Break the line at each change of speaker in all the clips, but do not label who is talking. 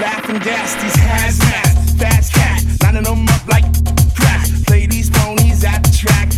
laughing gas, these hazmat, fast cat, lining them up like crack. Play these ponies at the track.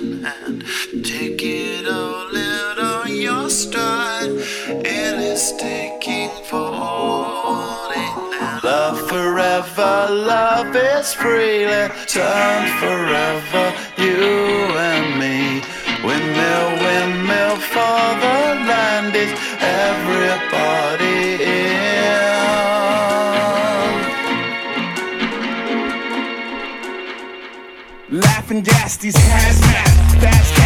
And. Take it all out on your stride. It is taking for holding. Love forever, love is freely turned forever, you and me. Windmill, windmill for the land is everybody in.
Laughing gas these hazmat fast.